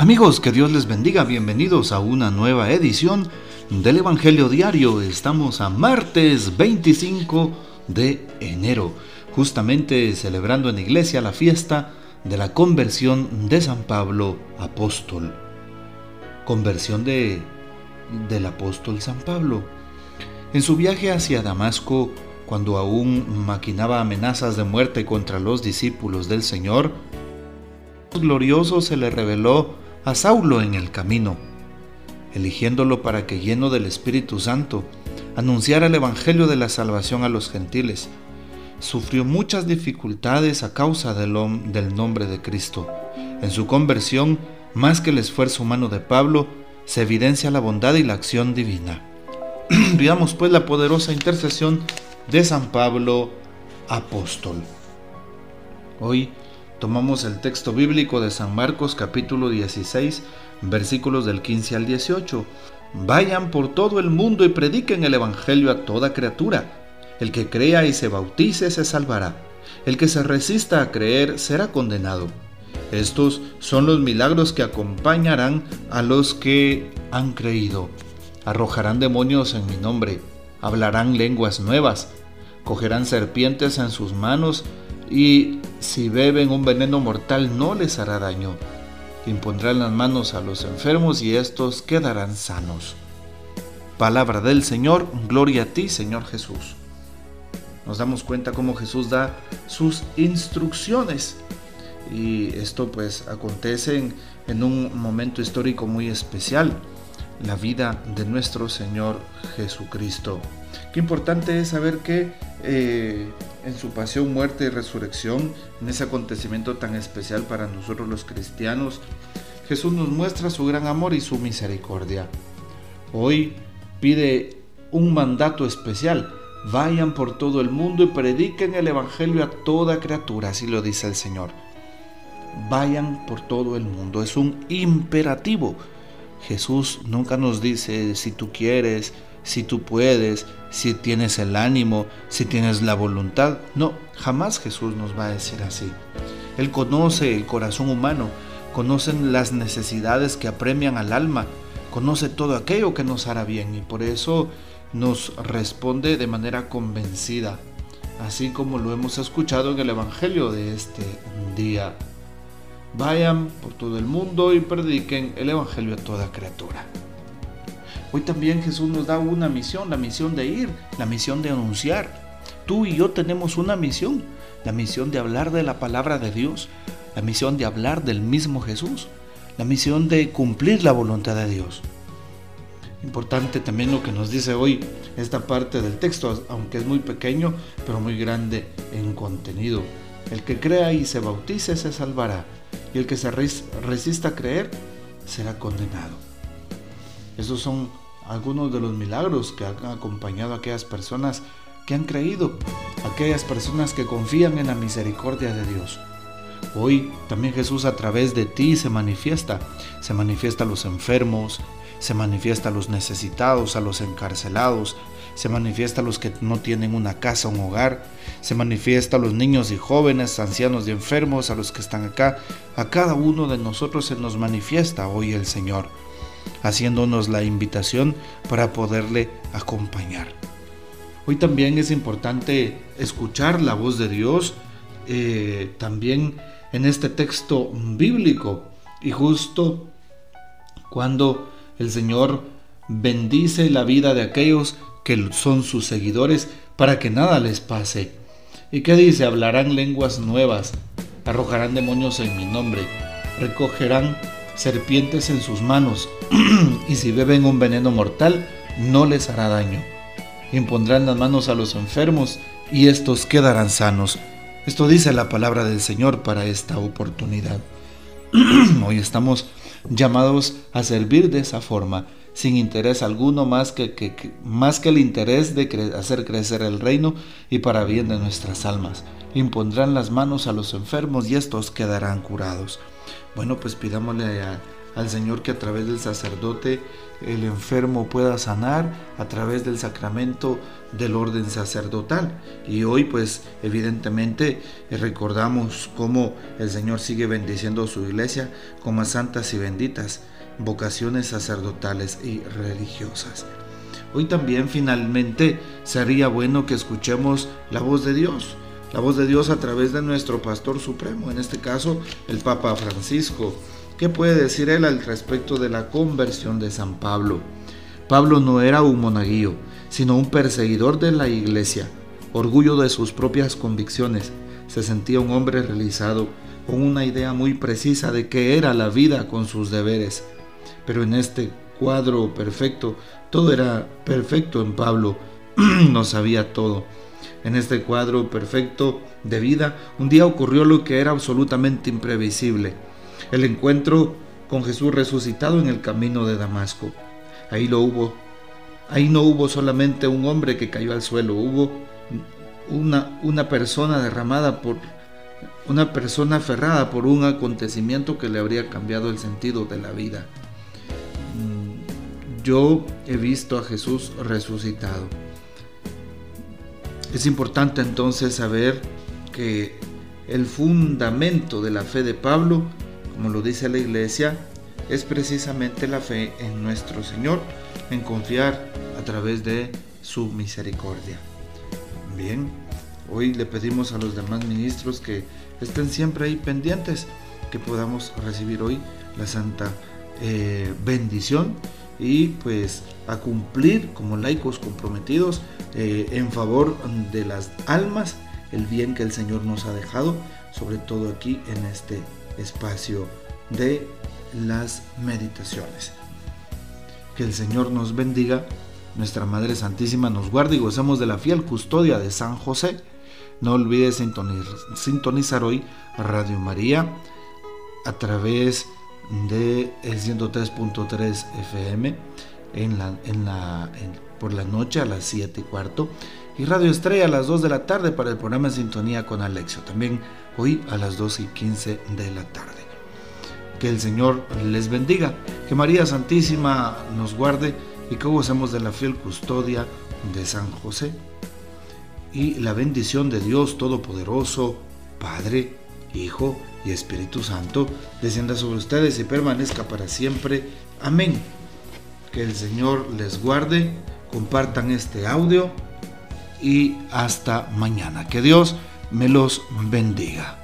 Amigos, que Dios les bendiga, bienvenidos a una nueva edición del Evangelio Diario. Estamos a martes 25 de enero, justamente celebrando en iglesia la fiesta de la conversión de San Pablo apóstol. Conversión de, del apóstol San Pablo. En su viaje hacia Damasco, cuando aún maquinaba amenazas de muerte contra los discípulos del Señor, glorioso se le reveló a Saulo en el camino, eligiéndolo para que lleno del Espíritu Santo anunciara el Evangelio de la salvación a los gentiles. Sufrió muchas dificultades a causa del, del nombre de Cristo. En su conversión, más que el esfuerzo humano de Pablo, se evidencia la bondad y la acción divina. Veamos pues la poderosa intercesión de San Pablo, apóstol. Hoy Tomamos el texto bíblico de San Marcos capítulo 16, versículos del 15 al 18. Vayan por todo el mundo y prediquen el Evangelio a toda criatura. El que crea y se bautice se salvará. El que se resista a creer será condenado. Estos son los milagros que acompañarán a los que han creído. Arrojarán demonios en mi nombre, hablarán lenguas nuevas, cogerán serpientes en sus manos y si beben un veneno mortal no les hará daño. Impondrán las manos a los enfermos y estos quedarán sanos. Palabra del Señor, gloria a ti Señor Jesús. Nos damos cuenta cómo Jesús da sus instrucciones y esto pues acontece en, un momento histórico muy especial, la vida de nuestro Señor Jesucristo. Qué importante es saber que eh, en su pasión, muerte y resurrección, en ese acontecimiento tan especial para nosotros los cristianos, Jesús nos muestra su gran amor y su misericordia. Hoy pide un mandato especial. Vayan por todo el mundo y prediquen el Evangelio a toda criatura, así lo dice el Señor. Vayan por todo el mundo, es un imperativo. Jesús nunca nos dice si tú quieres, si tú puedes, si tienes el ánimo, si tienes la voluntad. No, jamás Jesús nos va a decir así. Él conoce el corazón humano, conoce las necesidades que apremian al alma, conoce todo aquello que nos hará bien y por eso nos responde de manera convencida, así como lo hemos escuchado en el Evangelio de este día. Vayan por todo el mundo y prediquen el Evangelio a toda criatura. Hoy también Jesús nos da una misión, la misión de ir, la misión de anunciar. Tú y yo tenemos una misión, la misión de hablar de la palabra de Dios, la misión de hablar del mismo Jesús, la misión de cumplir la voluntad de Dios. Importante también lo que nos dice hoy esta parte del texto, aunque es muy pequeño, pero muy grande en contenido. El que crea y se bautice se salvará, y el que se resista a creer será condenado. Esos son algunos de los milagros que han acompañado a aquellas personas que han creído, aquellas personas que confían en la misericordia de Dios. Hoy también Jesús a través de ti se manifiesta, se manifiesta a los enfermos, se manifiesta a los necesitados, a los encarcelados, se manifiesta a los que no tienen una casa, un hogar, se manifiesta a los niños y jóvenes, ancianos y enfermos, a los que están acá, a cada uno de nosotros se nos manifiesta hoy el Señor haciéndonos la invitación para poderle acompañar. Hoy también es importante escuchar la voz de Dios, eh, también en este texto bíblico, y justo cuando el Señor bendice la vida de aquellos que son sus seguidores para que nada les pase. ¿Y qué dice? Hablarán lenguas nuevas, arrojarán demonios en mi nombre, recogerán serpientes en sus manos, y si beben un veneno mortal, no les hará daño. Impondrán las manos a los enfermos, y estos quedarán sanos. Esto dice la palabra del Señor para esta oportunidad. Hoy estamos llamados a servir de esa forma, sin interés alguno más que, más que el interés de hacer crecer el reino y para bien de nuestras almas. Impondrán las manos a los enfermos y estos quedarán curados. Bueno, pues pidámosle al Señor que a través del sacerdote el enfermo pueda sanar a través del sacramento del orden sacerdotal. Y hoy pues evidentemente recordamos cómo el Señor sigue bendiciendo su iglesia con más santas y benditas vocaciones sacerdotales y religiosas. Hoy también finalmente sería bueno que escuchemos la voz de Dios, la voz de Dios a través de nuestro pastor supremo, en este caso el Papa Francisco. ¿Qué puede decir él al respecto de la conversión de San Pablo? Pablo no era un monaguillo, sino un perseguidor de la iglesia, orgullo de sus propias convicciones. Se sentía un hombre realizado, con una idea muy precisa de qué era la vida con sus deberes. Pero en este cuadro perfecto, todo era perfecto en Pablo, no sabía todo. En este cuadro perfecto de vida, un día ocurrió lo que era absolutamente imprevisible, el encuentro con Jesús resucitado en el camino de Damasco. Ahí lo hubo. Ahí no hubo solamente un hombre que cayó al suelo, hubo una, una persona derramada por una persona aferrada por un acontecimiento que le habría cambiado el sentido de la vida. Yo he visto a Jesús resucitado. Es importante entonces saber que el fundamento de la fe de Pablo, como lo dice la iglesia, es precisamente la fe en nuestro Señor, en confiar a través de su misericordia. Bien, hoy le pedimos a los demás ministros que estén siempre ahí pendientes, que podamos recibir hoy la santa eh, bendición y pues a cumplir como laicos comprometidos eh, en favor de las almas el bien que el Señor nos ha dejado, sobre todo aquí en este espacio de las meditaciones. Que el Señor nos bendiga, nuestra Madre Santísima nos guarde y gozamos de la fiel custodia de San José. No olvides sintonizar hoy Radio María a través de el 103.3 FM en la, en la, por la noche a las 7 y cuarto y Radio Estrella a las 2 de la tarde para el programa en sintonía con Alexio. También hoy a las 2 y 15 de la tarde. Que el Señor les bendiga, que María Santísima nos guarde y que gocemos de la fiel custodia de San José. Y la bendición de Dios Todopoderoso, Padre, Hijo y Espíritu Santo, descienda sobre ustedes y permanezca para siempre. Amén. Que el Señor les guarde, compartan este audio y hasta mañana. Que Dios me los bendiga.